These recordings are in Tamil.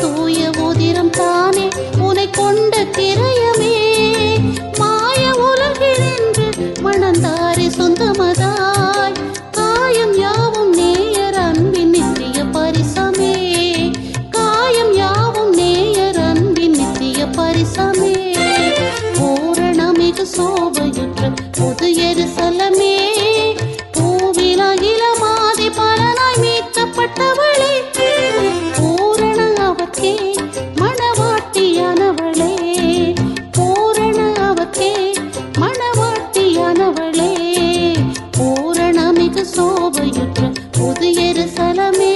தூய உதிரம் தானே. உனை கொண்ட திரைய சோபையுற்ற புது எருசலமே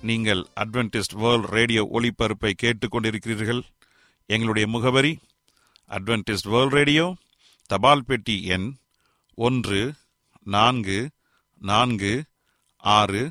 நீங்கள் அட்வென்டிஸ்ட் வேர்ல்ட் ரேடியோ ஒளிபரப்பை கேட்டுக்கொண்டிருக்கிறீர்கள். எங்களுடைய முகவரி அட்வென்டிஸ்ட் வேர்ல்ட் ரேடியோ தபால் பெட்டி எண் ஒன்று நான்கு நான்கு ஆறு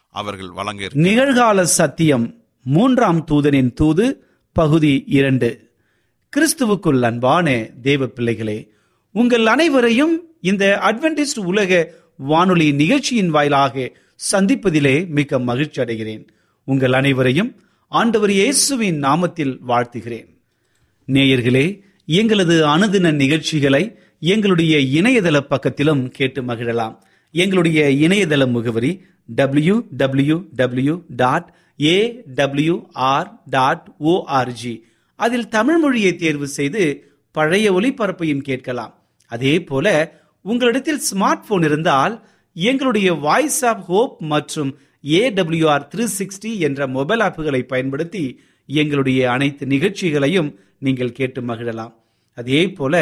அவர்கள் வழங்க நிகழ்கால சத்தியம் மூன்றாம் தூதனின் தூது பகுதி இரண்டு. கிறிஸ்துவுக்குள் அன்பான தேவ பிள்ளைகளே உங்கள் அனைவரையும் இந்த அட்வென்டிஸ்ட் உலக வானொலி நிகழ்ச்சியின் வாயிலாக சந்திப்பதிலே மிக மகிழ்ச்சி அடைகிறேன். உங்கள் அனைவரையும் ஆண்டவர் இயேசுவின் நாமத்தில் வாழ்த்துகிறேன். நேயர்களே எங்களது அனுதின நிகழ்ச்சிகளை எங்களுடைய இணையதள பக்கத்திலும் கேட்டு மகிழலாம். எங்களுடைய இணையதள முகவரி W W W dot A W R dot org அதில் தமிழ் மொழியை தேர்வு செய்து பழைய ஒளிபரப்பையும் கேட்கலாம். அதே போல உங்களிடத்தில் ஸ்மார்ட் போன் இருந்தால் எங்களுடைய வாய்ஸ் ஆப் ஹோப் மற்றும் ஏடபிள்யூஆர் த்ரீ சிக்ஸ்டி என்ற மொபைல் ஆப்புகளை பயன்படுத்தி எங்களுடைய அனைத்து நிகழ்ச்சிகளையும் நீங்கள் கேட்டு மகிழலாம். அதே போல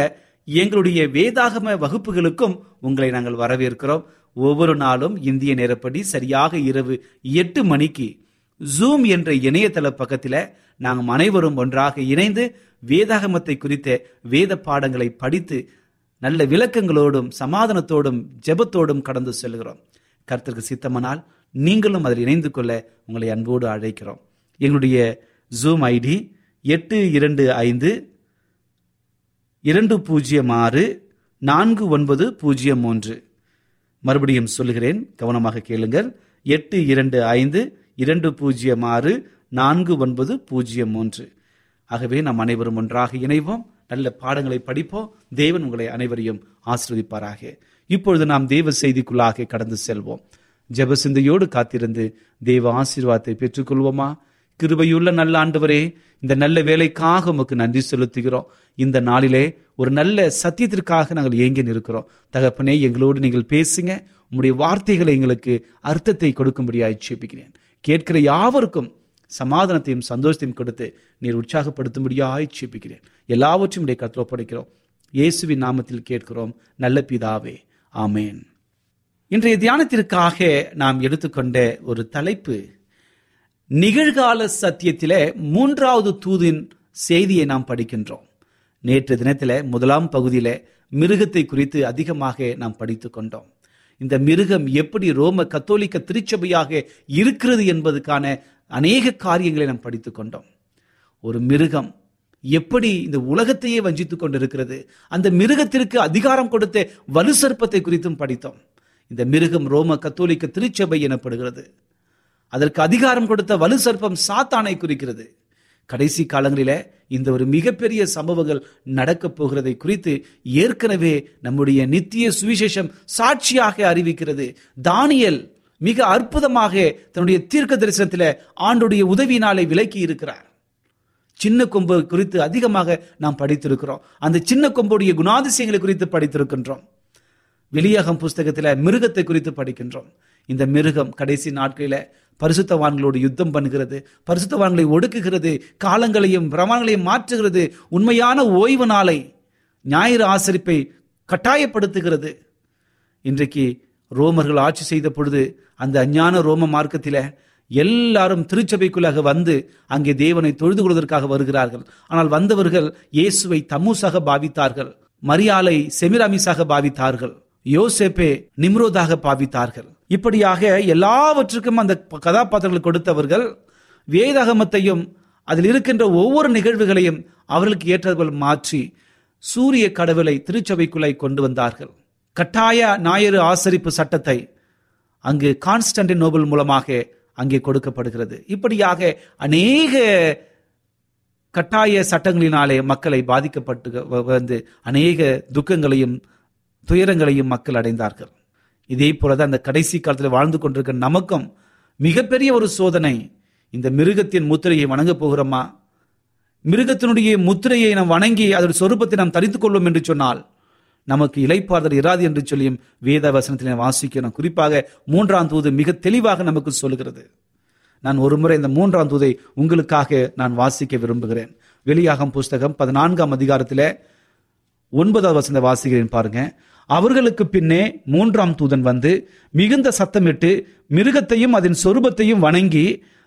எங்களுடைய வேதாகம வகுப்புகளுக்கும் உங்களை நாங்கள் வரவேற்கிறோம். ஒவ்வொரு நாளும் இந்திய நேரப்படி சரியாக இரவு எட்டு மணிக்கு ஜூம் என்ற இணையதள பக்கத்தில் நாங்கள் அனைவரும் ஒன்றாக இணைந்து வேதாகமத்தை குறித்த வேத பாடங்களை படித்து நல்ல விளக்கங்களோடும் சமாதானத்தோடும் ஜெபத்தோடும் கடந்து செல்கிறோம். கருத்திற்கு சித்தமானால் நீங்களும் அதில் இணைந்து கொள்ள உங்களை அன்போடு அழைக்கிறோம். எங்களுடைய ஜூம் ஐடி எட்டு இரண்டு ஐந்து இரண்டு பூஜ்ஜியம் ஆறு நான்கு ஒன்பது பூஜ்ஜியம் மூன்று. மறுபடியும் சொல்லுகிறேன். கவனமாக கேளுங்கள். எட்டு இரண்டு ஐந்து இரண்டு பூஜ்ஜியம் ஆறு நான்கு ஒன்பது பூஜ்ஜியம் மூன்று. ஆகவே நாம் அனைவரும் ஒன்றாக இணைவோம். நல்ல பாடங்களை படிப்போம். தேவன் உங்களை அனைவரையும் ஆசிர்வதிப்பாராக. இப்பொழுது நாம் தேவ செய்திக்குள்ளாக கடந்து செல்வோம். ஜெபசிந்தையோடு காத்திருந்து தெய்வ ஆசீர்வாதத்தை பெற்றுக்கொள்வோமா? கிருபையுள்ள நல்ல ஆண்டவரே இந்த நல்ல வேலைக்காக உமக்கு நன்றி செலுத்துகிறோம். இந்த நாளிலே ஒரு நல்ல சத்தியத்திற்காக நாங்கள் ஏங்கி நிற்கிறோம். தகப்பனே எங்களோடு நீங்கள் பேசுங்க. உங்களுடைய வார்த்தைகளை எங்களுக்கு அர்த்தத்தை கொடுக்கும்படியாய் சேபிக்கிறேன் கேட்கிற யாவருக்கும் சமாதானத்தையும் சந்தோஷத்தையும் கொடுத்து நீர் உற்சாகப்படுத்தும்படியாய் சேப்பிக்கிறேன் எல்லாவற்றையும் உடைய கத்தில் ஒப்படைக்கிறோம். இயேசுவின் நாமத்தில் கேட்கிறோம். நல்ல பிதாவே ஆமேன். இன்றைய தியானத்திற்காக நாம் எடுத்துக்கொண்ட ஒரு தலைப்பு நிகழ்கால சத்தியத்திலே மூன்றாவது தூதின் செய்தியை நாம் படிக்கின்றோம். நேற்று தினத்தில் முதலாம் பகுதியில மிருகத்தை குறித்து அதிகமாக நாம் படித்து கொண்டோம். இந்த மிருகம் எப்படி ரோம கத்தோலிக்க திருச்சபையாக இருக்கிறது என்பதற்கான அநேக காரியங்களை நாம் படித்து கொண்டோம். ஒரு மிருகம் எப்படி இந்த உலகத்தையே வஞ்சித்துக் கொண்டிருக்கிறது அந்த மிருகத்திற்கு அதிகாரம் கொடுத்த வலு சர்ப்பத்தை குறித்தும் படித்தோம். இந்த மிருகம் ரோம கத்தோலிக்க திருச்சபை எனப்படுகிறது. அதற்கு அதிகாரம் கொடுத்த வலு சர்ப்பம் சாத்தானை குறிக்கிறது. கடைசி காலங்களில இந்த ஒரு மிகப்பெரிய சம்பவங்கள் நடக்கப் போகிறதை குறித்து ஏற்கனவே நம்முடைய நித்திய சுவிசேஷம் சாட்சியாக அறிவிக்கிறது. தானியல் மிக அற்புதமாக தன்னுடைய தீர்க்க தரிசனத்தில் ஆண்டுடைய உதவியினாலே விலக்கி இருக்கிறார். சின்ன கொம்பு குறித்து அதிகமாக நாம் படித்திருக்கிறோம். அந்த சின்ன கொம்புடைய குணாதிசயங்களை குறித்து படித்திருக்கின்றோம். வெளியகம் புஸ்தகத்தில் மிருகத்தை குறித்து படிக்கின்றோம். இந்த மிருகம் கடைசி நாட்களில பரிசுத்தவான்களோடு யுத்தம் பண்ணுகிறது. பரிசுத்தவான்களை ஒடுக்குகிறது. காலங்களையும் பிரமாணங்களையும் மாற்றுகிறது. உண்மையான ஓய்வு நாளை ஞாயிறு ஆசரிப்பை கட்டாயப்படுத்துகிறது. இன்றைக்கு ரோமர்கள் ஆட்சி செய்த பொழுது அந்த அஞ்ஞான ரோம மார்க்கத்தில் எல்லாரும் திருச்சபைக்குள்ளாக வந்து அங்கே தேவனை தொழுது கொள்வதற்காக வருகிறார்கள். ஆனால் வந்தவர்கள் இயேசுவை தம்முசாக பாவித்தார்கள். மரியாலை செமிராமிசாக பாவித்தார்கள். யோசேப்பே நிம்ரோதாக பாவித்தார்கள். இப்படியாக எல்லாவற்றுக்கும் அந்த கதாபாத்திரங்கள் கொடுத்தவர்கள் வேதாகமத்தையும் அதில் இருக்கின்ற ஒவ்வொரு நிகழ்வுகளையும் அவர்களுக்கு ஏற்றவர்கள் மாற்றி சூரிய கடவுளை திருச்சபைக்குள்ளே கொண்டு வந்தார்கள். கட்டாய ஞாயிறு ஆசரிப்பு சட்டத்தை அங்கு கான்ஸ்டன்டின் நோபல் மூலமாக அங்கே கொடுக்கப்படுகிறது. இப்படியாக அநேக கட்டாய சட்டங்களினாலே மக்களை பாதிக்கப்பட்டு வந்து அநேக துக்கங்களையும் துயரங்களையும் மக்கள் அடைந்தார்கள். இதே போலதான் அந்த கடைசி காலத்தில் வாழ்ந்து கொண்டிருக்கிற நமக்கும் மிகப்பெரிய ஒரு சோதனை இந்த மிருகத்தின் முத்திரையை வணங்கப் போகிறோமா? மிருகத்தினுடைய முத்திரையை நாம் வணங்கி அதோட சொரூபத்தை நாம் தரித்துக் கொள்வோம் என்று சொன்னால் நமக்கு இலைப்பாறுதல் இராது என்று சொல்லியும் வேத வசனத்திலே வாசிக்கணும் குறிப்பாக மூன்றாம் தூது மிக தெளிவாக நமக்கு சொல்கிறது நான் ஒருமுறை இந்த மூன்றாம் தூதை உங்களுக்காக நான் வாசிக்க விரும்புகிறேன். வெளியாகும் புஸ்தகம் பதினான்காம் அதிகாரத்தில் ஒன்பதாவது வசந்த வாசிக்கிறேன் பாருங்க. அவர்களுக்கு பின்னே மூன்றாம் தூதன் வந்து மிகுந்த சத்தமிட்டு மிருகத்தையும் அதன் சொரூபத்தையும் வணங்கி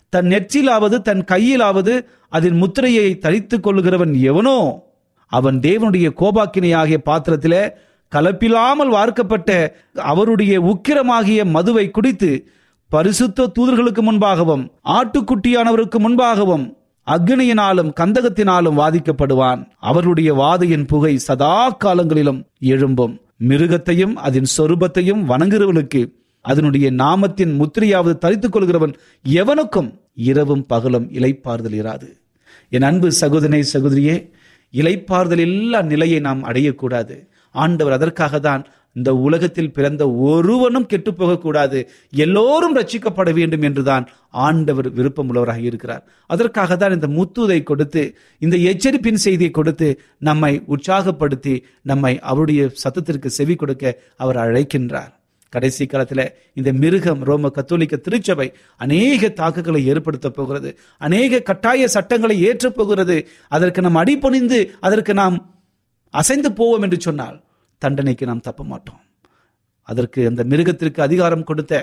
தன் நெற்றிலாவது தன் கையிலாவது அதன் முத்திரையை தரித்துக் கொள்ளுகிறவன் எவனோ? அவன் தேவனுடைய கோபாக்கினையாகிய பாத்திரத்தில கலப்பில்லாமல் வார்க்கப்பட்ட அவருடைய உக்கிரமாகிய மதுவை குடித்து பரிசுத்த தூதர்களுக்கு முன்பாகவும் ஆட்டுக்குட்டியானவருக்கு முன்பாகவும் அக்னியினாலும் கந்தகத்தினாலும் வாதிக்கப்படுவான். அவருடைய வாதையின் புகை சதா காலங்களிலும் எழும்பும். மிருகத்தையும் அதன் சொரூபத்தையும் வணங்குகிறவனுக்கு அதனுடைய நாமத்தின் முத்திரையாவது தரித்துக் கொள்கிறவன் எவனுக்கும் இரவும் பகலும் இலைப்பாறுதல் இராது. என் அன்பு சகோதரனை சகோதரியே இலைப்பாறுதல் எல்லா நிலையை நாம் அடையக்கூடாது. ஆண்டவர் அதற்காக தான் இந்த உலகத்தில் பிறந்த ஒருவனும் கெட்டு போகக்கூடாது. எல்லோரும் ரட்சிக்கப்பட வேண்டும் என்றுதான் ஆண்டவர் விருப்பம் உள்ளவராக இருக்கிறார். அதற்காக தான் இந்த முத்துதை கொடுத்து இந்த எச்சரிப்பின் செய்தியை கொடுத்து நம்மை உற்சாகப்படுத்தி நம்மை அவருடைய சத்தத்திற்கு செவி கொடுக்க அவர் அழைக்கின்றார். கடைசி காலத்தில் இந்த மிருகம் ரோம கத்தோலிக்க திருச்சபை அநேக தாக்குகளை ஏற்படுத்த போகிறது. அநேக கட்டாய சட்டங்களை ஏற்றப் போகிறது. அதற்கு நாம் அடிபணிந்து அதற்கு நாம் அசைந்து போவோம் என்று சொன்னால் தண்டனைக்கு நாம் தப்ப மாட்டோம் அதற்கு அந்த மிருகத்திற்கு அதிகாரம் கொடுத்த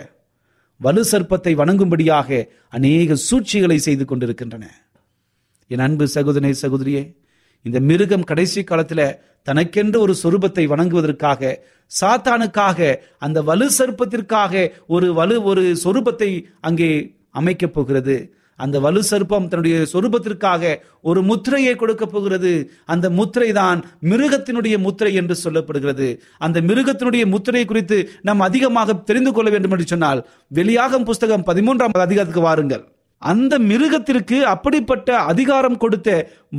வலு சர்ப்பத்தை வணங்கும்படியாக அநேக சூழ்ச்சிகளை செய்து கொண்டிருக்கின்றன. என் அன்பு சகோதரனே சகோதரியே இந்த மிருகம் கடைசி காலத்தில் தனக்கென்று ஒரு சொரூபத்தை வணங்குவதற்காக சாத்தானுக்காக அந்த வலு சர்ப்பத்திற்காக ஒரு வலு ஒரு சொரூபத்தை அங்கே அமைக்கப் போகிறது. அந்த வலு சர்ப்பம் தன்னுடைய சொரூபத்திற்காக ஒரு முத்திரையை கொடுக்க போகிறது. அந்த முத்திரை தான் மிருகத்தினுடைய முத்திரை என்று சொல்லப்படுகிறது. அந்த மிருகத்தினுடைய முத்திரை குறித்து நாம் அதிகமாக தெரிந்து கொள்ள வேண்டும் என்று சொன்னால் வெளியாகும் புஸ்தகம் பதிமூன்றாம் அதிகாரத்துக்கு வாருங்கள். அந்த மிருகத்திற்கு அப்படிப்பட்ட அதிகாரம் கொடுத்த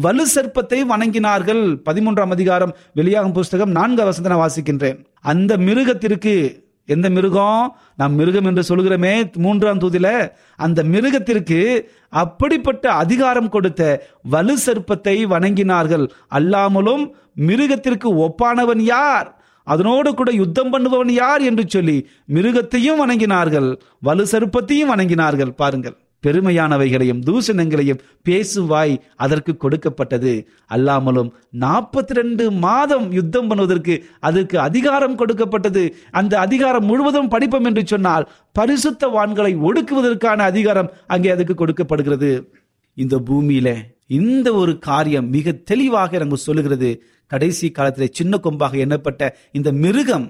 வலு சர்ப்பத்தை வணங்கினார்கள். பதிமூன்றாம் அதிகாரம் வெளியாகும் புஸ்தகம் நான்கு வசந்த நான் வாசிக்கின்றேன். அந்த மிருகத்திற்கு எந்த மிருகம்? நாம் மிருகம் என்று சொல்கிறோமே மூன்றாம் தூதில அந்த மிருகத்திற்கு அப்படிப்பட்ட அதிகாரம் கொடுத்த வலு சர்ப்பத்தை வணங்கினார்கள். அல்லாமலும் மிருகத்திற்கு ஒப்பானவன் யார்? அதனோடு கூட யுத்தம் பண்ணுபவன் யார் என்று சொல்லி மிருகத்தையும் வணங்கினார்கள். வலு சருப்பத்தையும் வணங்கினார்கள். பாருங்கள். பெருமையானவைகளையும் தூஷணங்களையும் பேசும் வாய் அதற்கு கொடுக்கப்பட்டது. அல்லாமலும் நாற்பத்தி ரெண்டு மாதம் யுத்தம் பண்ணுவதற்கு அதற்கு அதிகாரம் கொடுக்கப்பட்டது. அந்த அதிகாரம் முழுவதும் படிப்போம் என்று சொன்னால் பரிசுத்த வான்களை ஒடுக்குவதற்கான அதிகாரம் அங்கே அதுக்கு கொடுக்கப்படுகிறது. இந்த பூமியில இந்த ஒரு காரியம் மிக தெளிவாக நமக்கு சொல்லுகிறது. கடைசி காலத்தில் சின்ன கொம்பாக எண்ணப்பட்ட இந்த மிருகம்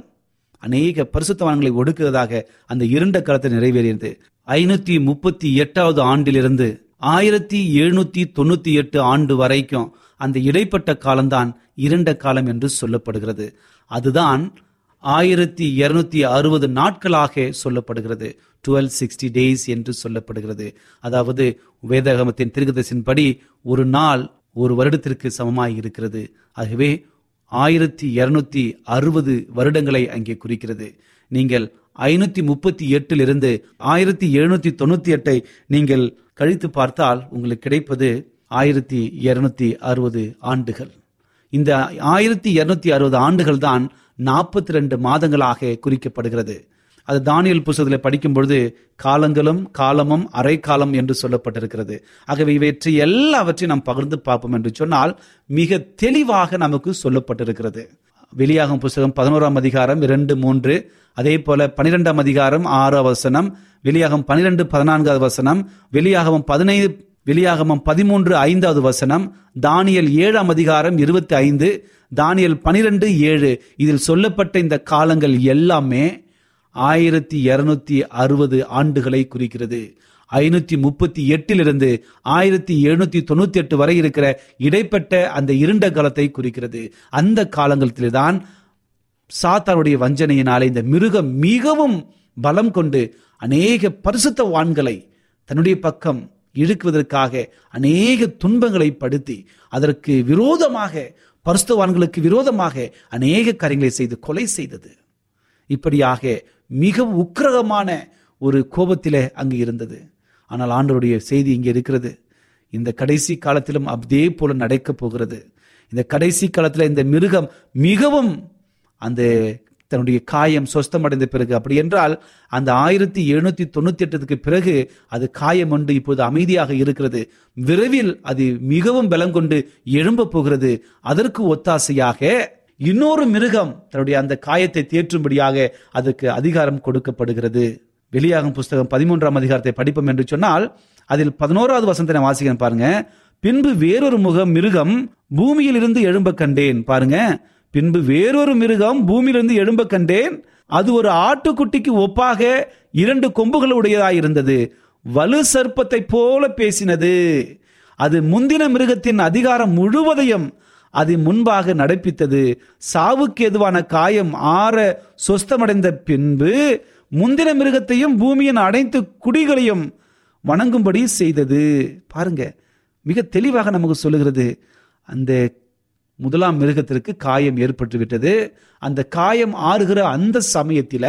அநேக பரிசுத்தவான்களை ஒடுக்குவதாக அந்த இருண்ட காலத்தில் நிறைவேறியது. ஐநூத்தி முப்பத்தி எட்டாவது ஆண்டிலிருந்து ஆயிரத்தி எழுநூத்தி தொண்ணூத்தி எட்டு ஆண்டு வரைக்கும் அந்த இடைப்பட்ட காலம்தான் இரண்ட காலம் என்று சொல்லப்படுகிறது. அதுதான் ஆயிரத்தி இருநூத்தி அறுபது நாட்களாக சொல்லப்படுகிறது. டுவெல் சிக்ஸ்டி டேஸ் என்று சொல்லப்படுகிறது. அதாவது வேதகமத்தின் திருகதசின் படி ஒரு நாள் ஒரு வருடத்திற்கு சமமாய் இருக்கிறது. ஆகவே ஆயிரத்தி இருநூத்தி அறுபது வருடங்களை அங்கே குறிக்கிறது. நீங்கள் ஐநூத்தி முப்பத்தி எட்டிலிருந்து ஆயிரத்தி எழுநூத்தி தொண்ணூத்தி எட்டை நீங்கள் கழித்து பார்த்தால் உங்களுக்கு கிடைப்பது ஆயிரத்தி இருநூத்தி அறுபது ஆண்டுகள். இந்த ஆயிரத்தி இருநூத்தி அறுபது ஆண்டுகள் தான் நாற்பத்தி ரெண்டு மாதங்களாக குறிக்கப்படுகிறது. அது தானியல் புஸ்தகத்தில் படிக்கும் பொழுது காலங்களும் காலமும் அரை காலம் என்று சொல்லப்பட்டிருக்கிறது. ஆகவே இவற்றை எல்லாவற்றையும் நாம் பகிர்ந்து பார்ப்போம் என்று சொன்னால் மிக தெளிவாக நமக்கு சொல்லப்பட்டிருக்கிறது. வெளியாகும் புஸ்தகம் பதினோராம் அதிகாரம் இரண்டு மூன்று. அதே போல பனிரெண்டாம் அதிகாரம் ஆறு வசனம் வெளியாகும் பனிரெண்டு பதினான்காவது வசனம் வெளியாகவும் பதினைந்து வெளியாகமம் பதிமூன்று ஐந்தாவது வசனம் தானியல் ஏழாம் அதிகாரம் இருபத்தி ஐந்து தானியல் பனிரெண்டு ஏழு. இதில் சொல்லப்பட்ட இந்த காலங்கள் எல்லாமே ஆயிரத்தி இருநூத்தி அறுபது ஆண்டுகளை குறிக்கிறது. ஐநூத்தி முப்பத்தி எட்டிலிருந்து ஆயிரத்தி எழுநூத்தி தொண்ணூத்தி எட்டு வரை இருக்கிற இடைப்பட்ட அந்த இருண்ட காலத்தை குறிக்கிறது. அந்த காலங்களில்தான் சாத்தானுடைய வஞ்சனையினாலே இந்த மிருகம் மிகவும் பலம் கொண்டு அநேக பரிசுத்த வான்களை தன்னுடைய பக்கம் இழுக்குவதற்காக அநேக துன்பங்களை படுத்தி அதற்கு விரோதமாக பரிசுத்தவான்களுக்கு விரோதமாக அநேக காரியங்களை செய்து கொலை செய்தது. இப்படியாக மிக உக்கிரகமான ஒரு கோபத்திலே அங்கு இருந்தது. ஆனால் ஆண்டவருடைய செய்தி இங்கே இருக்கிறது. இந்த கடைசி காலத்திலும் அதே போல நடக்கப் போகிறது. இந்த கடைசி காலத்தில் இந்த மிருகம் மிகவும் அந்த தன்னுடைய காயம் சொஸ்தமடைந்த பிறகு அப்படி என்றால் அந்த ஆயிரத்தி எழுநூத்தி தொண்ணூத்தி எட்டுக்கு பிறகு அது காயம் ஒன்று இப்போது அமைதியாக இருக்கிறது. விரைவில் அது மிகவும் பலம் கொண்டு எழும்ப போகிறது. அதற்கு ஒத்தாசையாக இன்னொரு மிருகம் தன்னுடைய அந்த காயத்தை தேற்றும்படியாக அதற்கு அதிகாரம் கொடுக்கப்படுகிறது. வெளியாகும் புஸ்தகம் பதிமூன்றாம் அதிகாரத்தை படிப்போம் என்று சொன்னால் அதில் பதினோராவது வசந்தனை நான் வாசிக்கிறேன் பாருங்க. பின்பு வேறொரு முகம் மிருகம் பூமியிலிருந்து எழும்ப கண்டேன். பாருங்க. பின்பு வேறொரு மிருகம் பூமியிலிருந்து எழும்ப கண்டேன். அது ஒரு ஆட்டுக்குட்டிக்கு ஒப்பாக இரண்டு கொம்புகள் உடையதாய் இருந்தது. வலு சர்ப்பத்தை போல பேசினது. அது முந்தின மிருகத்தின் அதிகாரம் முழுவதையும் அது முன்பாக நடப்பித்தது. சாவுக்கு எதுவான காயம் ஆற சொஸ்தமடைந்த பின்பு முந்தின மிருகத்தையும் பூமியின் அனைத்து குடிகளையும் வணங்கும்படி செய்தது. பாருங்க மிக தெளிவாக நமக்கு சொல்லுகிறது. அந்த முதலாம் மிருகத்திற்கு காயம் ஏற்பட்டு விட்டது அந்த காயம் ஆறுகிற அந்த சமயத்தில்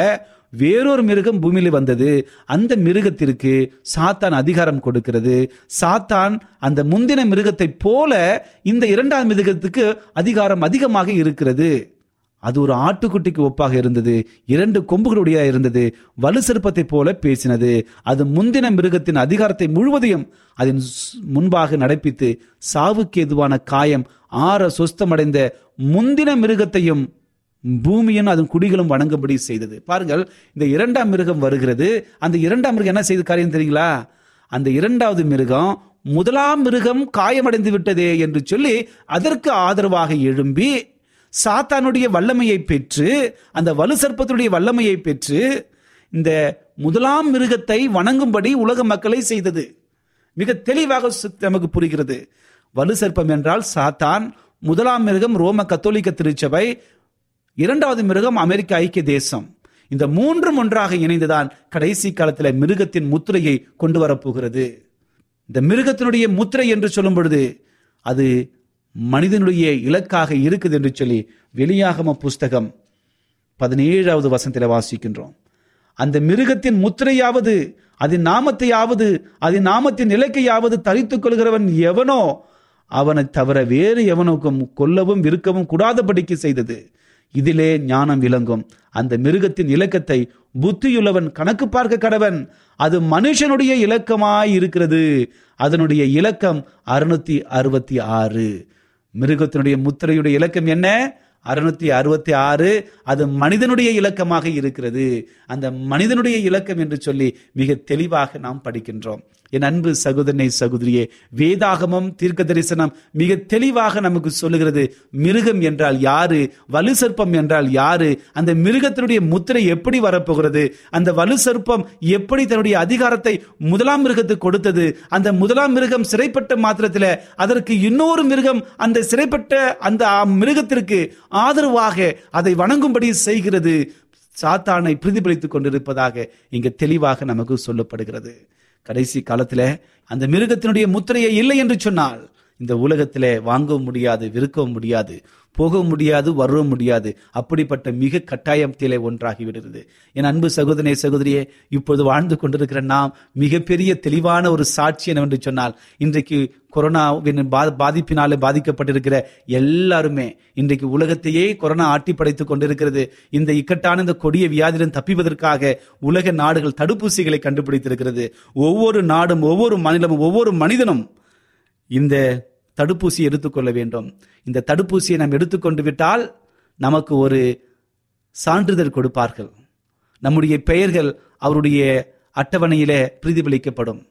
வேறொரு மிருகம் பூமியில் வந்தது. அந்த மிருகத்திற்கு சாத்தான் அதிகாரம் கொடுக்கிறது. சாத்தான் அந்த முந்தின மிருகத்தை போல இந்த இரண்டாம் மிருகத்துக்கு அதிகாரம் அதிகமாக இருக்கிறது. அது ஒரு ஆட்டுக்குட்டிக்கு ஒப்பாக இருந்தது இரண்டு கொம்புகளுடைய இருந்தது வலு சிற்பத்தை போல பேசினது. அது முந்தின மிருகத்தின் அதிகாரத்தை முழுவதையும் அதன் முன்பாக நடப்பித்து சாவுக்கு எதுவான காயம் ஆற சொஸ்தமடைந்த முந்தின மிருகத்தையும் பூமியும் அதன் குடிகளும் வணங்கும்படி செய்தது. பாருங்கள் இந்த இரண்டாம் மிருகம் வருகிறது. அந்த இரண்டாம் மிருகம் என்ன செய்த காரியம் தெரியுங்களா? அந்த இரண்டாவது மிருகம் முதலாம் மிருகம் காயமடைந்து விட்டதே என்று சொல்லி அதற்கு ஆதரவாக எழும்பி சாத்தானுடைய வல்லமையை பெற்று அந்த வலு சர்ப்பத்துடைய வல்லமையை பெற்று இந்த முதலாம் மிருகத்தை வணங்கும்படி உலக மக்களை செய்தது. மிக தெளிவாக நமக்கு புரிகிறது. வலு சர்ப்பம் என்றால் சாத்தான் முதலாம் மிருகம் ரோம கத்தோலிக்க திருச்சபை இரண்டாவது மிருகம் அமெரிக்க ஐக்கிய தேசம். இந்த மூன்றும் ஒன்றாக இணைந்துதான் கடைசி காலத்தில் மிருகத்தின் முத்திரையை கொண்டு வரப்போகிறது. இந்த மிருகத்தினுடைய முத்திரை என்று சொல்லும் பொழுது அது மனிதனுடைய இலக்காக இருக்குது என்று சொல்லி வெளியாகம புஸ்தகம் பதினேழாவது வசனத்தில் வாசிக்கின்றோம். அந்த மிருகத்தின் முத்திரையாவது அதன் நாமத்தையாவது அதன் நாமத்தின் இலக்கையாவது தரித்துக் கொள்கிறவன் எவனோ அவனை தவிர வேறு எவனுக்கும் கொல்லவும் விற்கவும் கூடாதபடிக்கு செய்தது. இதிலே ஞானம் விளங்கும். அந்த மிருகத்தின் இலக்கத்தை புத்தியுள்ளவன் கணக்கு பார்க்க கடவன். அது மனுஷனுடைய இலக்கமாய் இருக்கிறது. அதனுடைய இலக்கம் அறுநூத்தி அறுபத்தி ஆறு. மிருகத்தினுடைய முத்திரையுடைய இலக்கம் என்ன? அறுநூத்தி அறுபத்தி ஆறு. அது மனிதனுடைய இலக்கமாக இருக்கிறது. அந்த மனிதனுடைய இலக்கம் என்று சொல்லி மிக தெளிவாக நாம் படிக்கின்றோம். என் அன்பு சகோதரனை சகோதரியே வேதாகமம் தீர்க்க தரிசனம் மிக தெளிவாக நமக்கு சொல்லுகிறது. மிருகம் என்றால் யாரு? வலு சர்ப்பம் என்றால் யாரு? அந்த மிருகத்தினுடைய முத்திரை எப்படி வரப்போகிறது? அந்த வலு சர்ப்பம் எப்படி தன்னுடைய அதிகாரத்தை முதலாம் மிருகத்துக்கு கொடுத்தது? அந்த முதலாம் மிருகம் சிறைப்பட்ட மாத்திரத்தில் அதற்கு இன்னொரு மிருகம் அந்த சிறைப்பட்ட அந்த மிருகத்திற்கு ஆதரவாக அதை வணங்கும்படி செய்கிறது. சாத்தானை பிரதிபலித்துக் கொண்டிருப்பதாக இங்கு தெளிவாக நமக்கு சொல்லப்படுகிறது. கடைசி காலத்தில் அந்த மிருகத்தினுடைய முத்திரையை இல்லை என்று சொன்னால் இந்த உலகத்திலே வாங்கவும் முடியாது விற்கவும் முடியாது போகவும் முடியாது வர முடியாது. அப்படிப்பட்ட மிக கட்டாயத்திலே ஒன்றாகிவிடுகிறது. என் அன்பு சகோதரே சகோதரியே இப்பொழுது வாழ்ந்து கொண்டிருக்கிற நாம் மிகப்பெரிய தெளிவான ஒரு சாட்சி என்னவென்று சொன்னால் இன்றைக்கு கொரோனாவின் பா- பாதிப்பினாலே பாதிக்கப்பட்டிருக்கிற எல்லாருமே இன்றைக்கு உலகத்தையே கொரோனா ஆட்டி படைத்துக் கொண்டிருக்கிறது. இந்த இக்கட்டான இந்த கொடிய வியாதியிலும் தப்பிப்பதற்காக உலக நாடுகள் தடுப்பூசிகளை கண்டுபிடித்திருக்கிறது. ஒவ்வொரு நாடும் ஒவ்வொரு மாநிலமும் ஒவ்வொரு மனிதனும் இந்த தடுப்பூசி எடுத்துக்கொள்ள வேண்டும். இந்த தடுப்பூசியை நாம் எடுத்துக்கொண்டு விட்டால் நமக்கு ஒரு சான்றிதழ் கொடுப்பார்கள். நம்முடைய பெயர்கள் அவருடைய அட்டவணையிலே பிரதிபலிக்கப்படும்.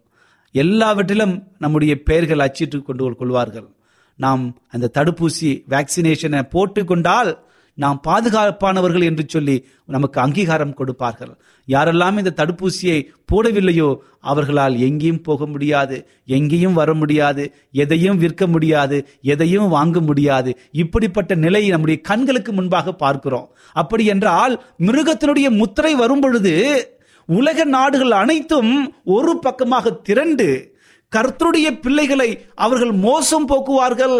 எல்லாவற்றிலும் நம்முடைய பெயர்கள் அச்சிட்டு கொண்டு கொள்வார்கள். நாம் அந்த தடுப்பூசி வேக்சினேஷனை போட்டுக்கொண்டால் நாம் பாதுகாப்பானவர்கள் என்று சொல்லி நமக்கு அங்கீகாரம் கொடுப்பார்கள். யாரெல்லாம் இந்த தடுப்பூசியை போடவில்லையோ அவர்களால் எங்கேயும் போக முடியாது எங்கேயும் வர முடியாது எதையும் விற்க முடியாது எதையும் வாங்க முடியாது. இப்படிப்பட்ட நிலையை நம்முடைய கண்களுக்கு முன்பாக பார்க்கிறோம். அப்படி என்றால் மிருகத்தினுடைய முத்திரை வரும் பொழுது உலக நாடுகள் அனைத்தும் ஒரு பக்கமாக திரண்டு கர்த்தருடைய பிள்ளைகளை அவர்கள் மோசம் போக்குவார்கள்.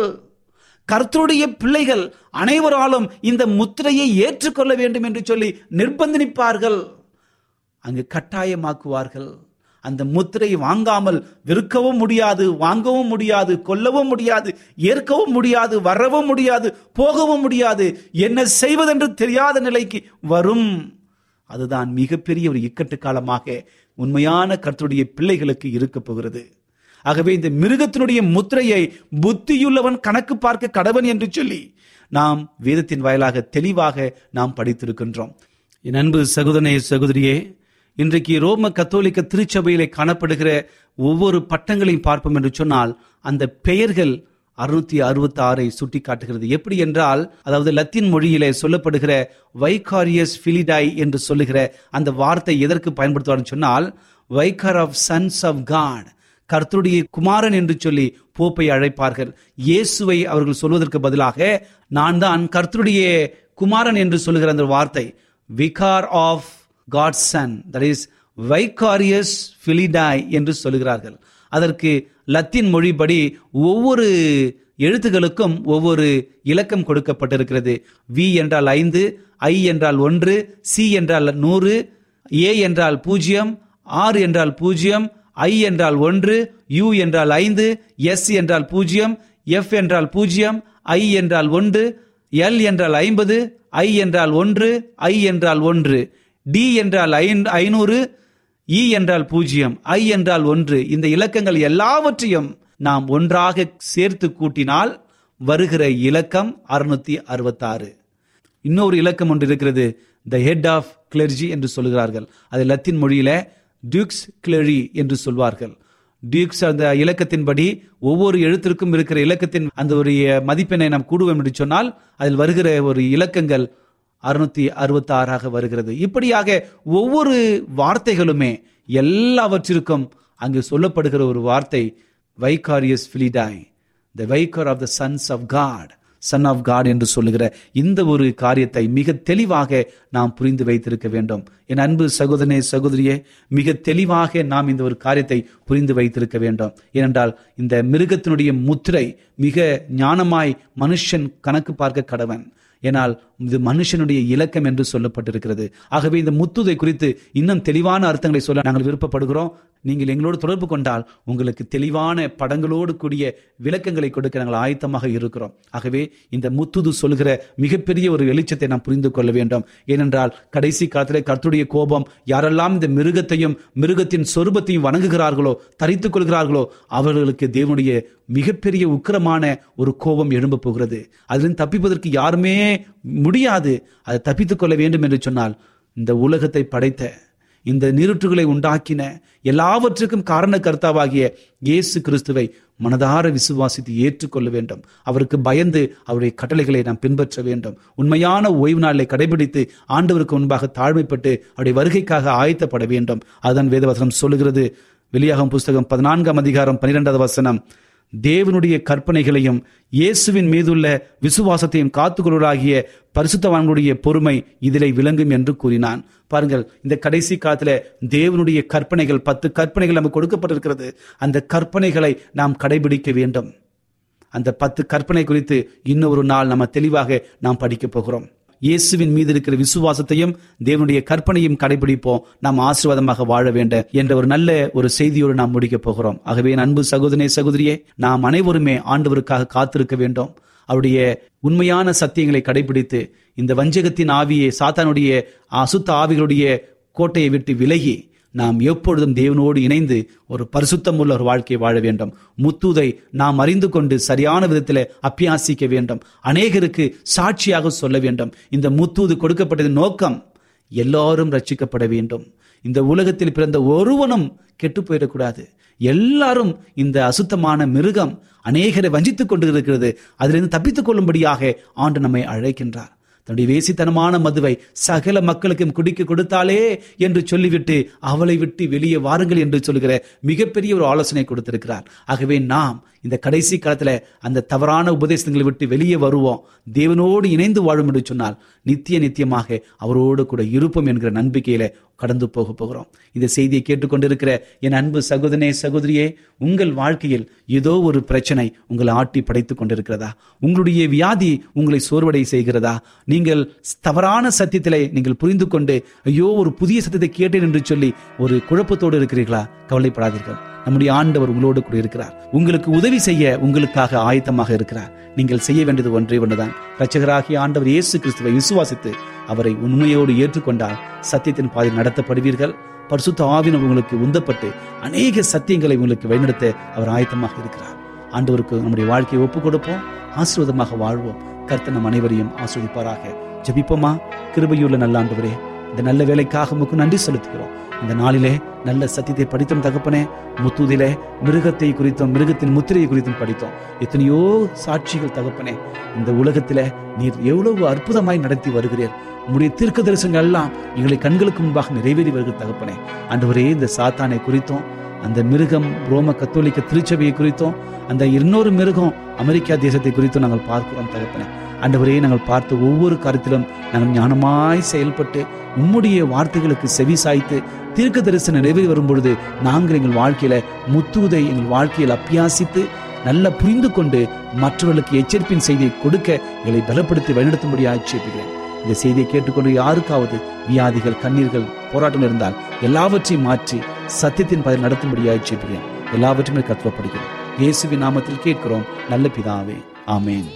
கர்த்தருடைய பிள்ளைகள் அனைவராலும் இந்த முத்திரையை ஏற்றுக்கொள்ள வேண்டும் என்று சொல்லி நிர்பந்தனிப்பார்கள் அங்கு கட்டாயமாக்குவார்கள். அந்த முத்திரையை வாங்காமல் விற்கவும் முடியாது வாங்கவும் முடியாது கொல்லவும் முடியாது ஏற்கவும் முடியாது வரவும் முடியாது போகவும் முடியாது. என்ன செய்வதென்று தெரியாத நிலைக்கு வரும். அதுதான் மிகப்பெரிய ஒரு இக்கட்டு காலமாக உண்மையான கர்த்தருடைய பிள்ளைகளுக்கு இருக்க போகிறது ஆகவே இந்த மிருகத்தினுடைய முத்திரையை புத்தியுள்ளவன் கணக்கு பார்க்க கடவன் என்று சொல்லி நாம் வேதத்தின் வாயிலாக தெளிவாக நாம் படித்திருக்கின்றோம். என் அன்பு சகோதரனே சகோதரியே இன்றைக்கு ரோம கத்தோலிக்க திருச்சபையிலே காணப்படுகிற ஒவ்வொரு பட்டங்களையும் பார்ப்போம் என்று சொன்னால் அந்த பெயர்கள் அறுநூத்தி அறுபத்தி ஆறை சுட்டி காட்டுகிறது எப்படி என்றால் அதாவது லத்தீன் மொழியிலே சொல்லப்படுகிற வைகாரியஸ் பிலிடாய் என்று சொல்லுகிற அந்த வார்த்தை எதற்கு பயன்படுத்துவார்னு சொன்னால் vicar of sons of God கர்த்தருடைய குமாரன் என்று சொல்லி போப்பை அழைப்பார்கள். இயேசுவை அவர்கள் சொல்வதற்கு பதிலாக நான் தான் கர்த்தருடைய குமாரன் என்று சொல்லுகிற அந்த வார்த்தை. Vicar of God son that is vicarious பிலிடாய் என்று சொல்லுகிறார்கள். அதற்கு லத்தீன் மொழிப்படி ஒவ்வொரு எழுத்துகளுக்கும் ஒவ்வொரு இலக்கம் கொடுக்கப்பட்டிருக்கிறது. வி என்றால் ஐந்து ஐ என்றால் ஒன்று சி என்றால் நூறு ஏ என்றால் பூஜ்ஜியம் ஆர் என்றால் பூஜ்ஜியம் ஐ என்றால் ஒன்று யூ என்றால் ஐந்து எஸ் என்றால் பூஜ்ஜியம் எஃப் என்றால் பூஜ்ஜியம் ஐ என்றால் ஒன்று எல் என்றால் ஐம்பது ஐ என்றால் ஒன்று ஐ என்றால் ஒன்று டி என்றால் ஐநூறு இ என்றால் பூஜ்ஜியம் ஐ என்றால் ஒன்று. இந்த இலக்கங்கள் எல்லாவற்றையும் நாம் ஒன்றாக சேர்த்து கூட்டினால் வருகிற இலக்கம் அறுநூத்தி அறுபத்தாறு. இன்னொரு இலக்கம் ஒன்று இருக்கிறது த ஹெட் ஆஃப் கிளர்ஜி என்று சொல்கிறார்கள். அது லத்தீன் மொழியில டியூக்ஸ் கிளரி என்று சொல்வார்கள். டியூக்ஸ் அந்த இலக்கத்தின்படி ஒவ்வொரு எழுத்திற்கும் இருக்கிற இலக்கத்தின் அந்த ஒரு மதிப்பெண்ணை நாம் கூடுவோம் என்று சொன்னால் அதில் வருகிற ஒரு இலக்கங்கள் அறுநூத்தி அறுபத்தி ஆறாக வருகிறது. இப்படியாக ஒவ்வொரு வார்த்தைகளுமே எல்லாவற்றிற்கும் அங்கு சொல்லப்படுகிற ஒரு வார்த்தை வைகாரியஸ் பிலிடாய் the vicar of the sons of God son of God என்று சொல்லுகிற இந்த ஒரு காரியத்தை மிக தெளிவாக நாம் புரிந்து வைத்திருக்க வேண்டும். என் அன்பு சகோதரனே சகோதரியே மிக தெளிவாக நாம் இந்த ஒரு காரியத்தை புரிந்து வைத்திருக்க வேண்டும். ஏனென்றால் இந்த மிருகத்தினுடைய முத்திரை மிக ஞானமாய் மனுஷன் கணக்கு பார்க்க கடவன். ஏனால் இது மனுஷனுடைய இலக்கம் என்று சொல்லப்பட்டிருக்கிறது. ஆகவே இந்த முத்துதை குறித்து இன்னும் தெளிவான அர்த்தங்களை சொல்ல நாங்கள் விருப்பப்படுகிறோம். நீங்கள் எங்களோடு தொடர்பு கொண்டால் உங்களுக்கு தெளிவான படங்களோடு கூடிய விளக்கங்களை கொடுக்க நாங்கள் ஆயத்தமாக இருக்கிறோம். ஆகவே இந்த முத்துது சொல்கிற மிகப்பெரிய ஒரு வெளிச்சத்தை நாம் புரிந்து கொள்ள வேண்டும். ஏனென்றால் கடைசி காலத்தில் கர்த்துடைய கோபம் யாரெல்லாம் இந்த மிருகத்தையும் மிருகத்தின் சொருபத்தையும் வணங்குகிறார்களோ தரித்துக் கொள்கிறார்களோ அவர்களுக்கு தேவனுடைய மிகப்பெரிய உக்கிரமான ஒரு கோபம் எழும்ப போகிறது. அதிலிருந்து தப்பிப்பதற்கு யாருமே முடியாது. அதை தப்பித்துக் கொள்ள வேண்டும் என்று சொன்னால் இந்த உலகத்தை படைத்த இந்த நீருற்றுகளை உண்டாக்கின எல்லாவற்றுக்கும் காரண கர்த்தாவாகிய இயேசு கிறிஸ்துவை மனதார விசுவாசித்து ஏற்றுக்கொள்ள வேண்டும். அவருக்கு பயந்து அவருடைய கட்டளைகளை நாம் பின்பற்ற வேண்டும். உண்மையான ஓய்வு நாளை கடைபிடித்து ஆண்டவருக்கு முன்பாக தாழ்மைப்பட்டு அவருடைய வருகைக்காக ஆயத்தப்பட வேண்டும். அதுதான் வேதவசனம் சொல்லுகிறது. வெளியாகும் புஸ்தகம் பதினான்காம் அதிகாரம் பன்னிரெண்டாவது வசனம். தேவனுடைய கற்பனைகளையும் இயேசுவின் மீதுள்ள விசுவாசத்தையும் காத்துக்கொள்வராகிய பரிசுத்தவான்களுடைய பொறுமை இதிலே விளங்கும் என்று கூறினான். பாருங்கள் இந்த கடைசி காலத்தில் தேவனுடைய கற்பனைகள் பத்து கற்பனைகள் நமக்கு கொடுக்கப்பட்டிருக்கிறது. அந்த கற்பனைகளை நாம் கடைபிடிக்க வேண்டும். அந்த பத்து கற்பனை குறித்து இன்னொரு நாள் நம்ம தெளிவாக நாம் படிக்கப் போகிறோம். இயேசுவின் மீது இருக்கிற விசுவாசத்தையும் தேவனுடைய கற்பனையும் கடைபிடிப்போம். நாம் ஆசீர்வாதமாக வாழ வேண்டும் என்ற ஒரு நல்ல ஒரு செய்தியோடு நாம் முடிக்க போகிறோம். ஆகவே அன்பு சகோதரனே சகோதரியே நாம் அனைவருமே ஆண்டவருக்காக காத்திருக்க வேண்டும். அவருடைய உண்மையான சத்தியங்களை கடைபிடித்து இந்த வஞ்சகத்தின் ஆவியை சாத்தானுடைய அசுத்த ஆவிகளுடைய கோட்டையை விட்டு விலகி நாம் எப்பொழுதும் தேவனோடு இணைந்து ஒரு பரிசுத்தம் உள்ள ஒரு வாழ்க்கையை வாழ வேண்டும். முத்துதை நாம் அறிந்து கொண்டு சரியான விதத்தில் அப்பியாசிக்க வேண்டும். அநேகருக்கு சாட்சியாக சொல்ல வேண்டும். இந்த முத்தூது கொடுக்கப்பட்டது நோக்கம் எல்லாரும் ரட்சிக்கப்பட வேண்டும். இந்த உலகத்தில் பிறந்த ஒருவனும் கெட்டு போயிடக்கூடாது. எல்லாரும் இந்த அசுத்தமான மிருகம் அநேகரை வஞ்சித்துக் கொண்டு இருக்கிறது அதிலிருந்து தப்பித்துக் கொள்ளும்படியாக ஆண்டு நம்மை அழைக்கின்றார். தன்னுடைய வேசித்தனமான மதுவை சகல மக்களுக்கும் குடிக்க கொடுத்தாலே என்று சொல்லிவிட்டு அவளை விட்டு வெளியே வாருங்கள் என்று சொல்கிற மிகப்பெரிய ஒரு ஆலோசனை கொடுத்திருக்கிறார். ஆகவே நாம் இந்த கடைசி காலத்துல அந்த தவறான உபதேசங்களை விட்டு வெளியே வருவோம். தேவனோடு இணைந்து வாழும் என்று சொன்னால் நித்திய நித்தியமாக அவரோடு கூட இருப்போம் என்கிற நம்பிக்கையில கடந்து போக போகிறோம். இந்த செய்தியை கேட்டுக்கொண்டிருக்கிற என் அன்பு சகோதரனே சகோதரியே உங்கள் வாழ்க்கையில் ஏதோ ஒரு பிரச்சனை உங்களை ஆட்டி படைத்துக் கொண்டிருக்கிறதா? உங்களுடைய வியாதி உங்களை சோர்வடை செய்கிறதா? நீங்கள் தவறான சத்தியத்திலே நீங்கள் புரிந்து கொண்டு ஐயோ ஒரு புதிய சத்தியத்தை கேட்டேன் என்று சொல்லி ஒரு குழப்பத்தோடு இருக்கிறீர்களா? கவலைப்படாதீர்கள். நம்முடைய ஆண்டவர் உங்களோடு கூட இருக்கிறார். உங்களுக்கு உதவி செய்ய உங்களுக்காக ஆயத்தமாக இருக்கிறார். நீங்கள் செய்ய வேண்டியது ஒன்றே ஒன்றுதான். இரட்சகராகிய ஆண்டவர் இயேசு கிறிஸ்துவை விசுவாசித்து அவரை உண்மையோடு ஏற்றுக்கொண்டால் சத்தியத்தின் பாதையில் நடத்தப்படுவீர்கள். பரிசுத்த ஆவினம் உங்களுக்கு உந்தப்பட்டு அநேக சத்தியங்களை உங்களுக்கு வழிநடத்த அவர் ஆயத்தமாக இருக்கிறார். ஆண்டவருக்கு நம்முடைய வாழ்க்கையை ஒப்புக் கொடுப்போம் ஆசீர்வாதமாக வாழ்வோம். கர்த்தர் நம் அனைவரையும் ஆஸ்வதிப்பாராக ஜபிப்போமா? கிருபையுள்ள நல்ல ஆண்டவரே இந்த நல்ல வேலைக்காக உமக்கு நன்றி செலுத்துகிறோம். இந்த நாளிலே நல்ல சத்தியத்தை படித்தோம் தகப்பனே முத்துதிலே மிருகத்தை குறித்தும் மிருகத்தின் முத்திரையை குறித்தும் படித்தோம். எத்தனையோ சாட்சிகள் தகப்பனே இந்த உலகத்திலே நீர் எவ்வளவு அற்புதமாய் நடத்தி வருகிறீர். உம்முடைய தீர்க்க தரிசனங்கள் எல்லாம் எங்களை கண்களுக்கு முன்பாக நிறைவேறி வருகிற தகப்பனே. அன்றுவரே இந்த சாத்தானை குறித்தும் அந்த மிருகம் ரோம கத்தோலிக்க திருச்சபையை குறித்தும் அந்த இன்னொரு மிருகம் அமெரிக்கா தேசத்தை குறித்தும் நாங்கள் பார்க்கிறோம் தகப்பனே. ஆண்டவரே நாங்கள் பார்த்த ஒவ்வொரு கருத்திலும் நாங்கள் ஞானமாய் செயல்பட்டு உம்முடைய வார்த்தைகளுக்கு செவி சாய்த்து தீர்க்க தரிசன நிறைவே வரும் பொழுது நாங்கள் எங்கள் வாழ்க்கையில முத்துவதை எங்கள் வாழ்க்கையில் அப்பியாசித்து நல்ல புரிந்து கொண்டு மற்றவர்களுக்கு எச்சரிப்பின் செய்தியை கொடுக்க எங்களை பலப்படுத்தி வழிநடத்தும்படி ஆட்சேபிக்கிறேன். இந்த செய்தியை கேட்டுக்கொண்டு யாருக்காவது வியாதிகள் கண்ணீர்கள் போராட்டம் இருந்தால் எல்லாவற்றையும் மாற்றி சத்தியத்தின் பதில் நடத்தும்படி ஆட்சேபிக்கிறேன். எல்லாவற்றுமே கற்றுவப்படுகிறோம் இயேசுவின் நாமத்தில் கேட்கிறோம். நல்ல பிதாவே. ஆமேன்.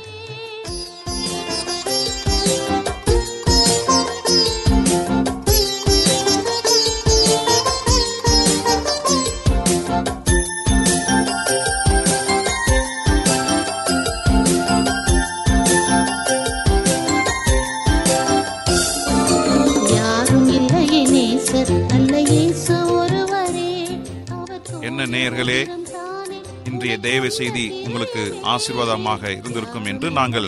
என்ன நேயர்களே இன்றைய தேவ செய்தி உங்களுக்கு ஆசீர்வாதமாக இருந்திருக்கும் என்று நாங்கள்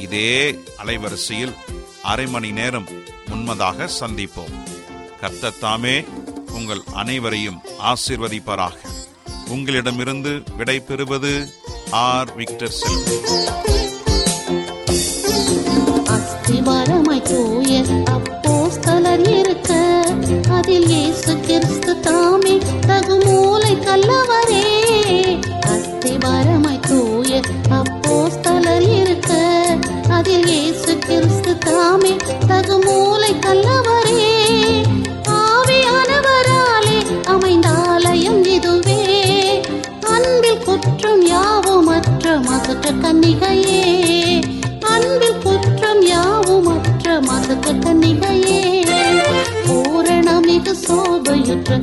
இதே அலைவரிசையில் அரை மணி நேரம் முன்மதாக சந்திப்போம். கர்த்தத்தாமே உங்கள் அனைவரையும் ஆசிர்வதிப்பாராக. உங்களிடமிருந்து விடை பெறுவது ஆர். விக்டர் செல்வம். அஸ்திவாரமாய் தூய அப்போஸ்தலர் இருக்க அதில் இயேசு கிறிஸ்து தாமே தகுமூலை கல்லவர் அதில் இயேசு கிறிஸ்து தாமே தகுமூலை கல்லவரே ஆவியானவராலே அமைந்தாலயம் இதுவே. அன்பில் குற்றம் யாவுமற்ற மகற்ற கன்னிகையே. அன்பில் குற்றம் யாவுமற்ற மகற்ற கன்னிகையே. பூரணமிகு சோபையுற்ற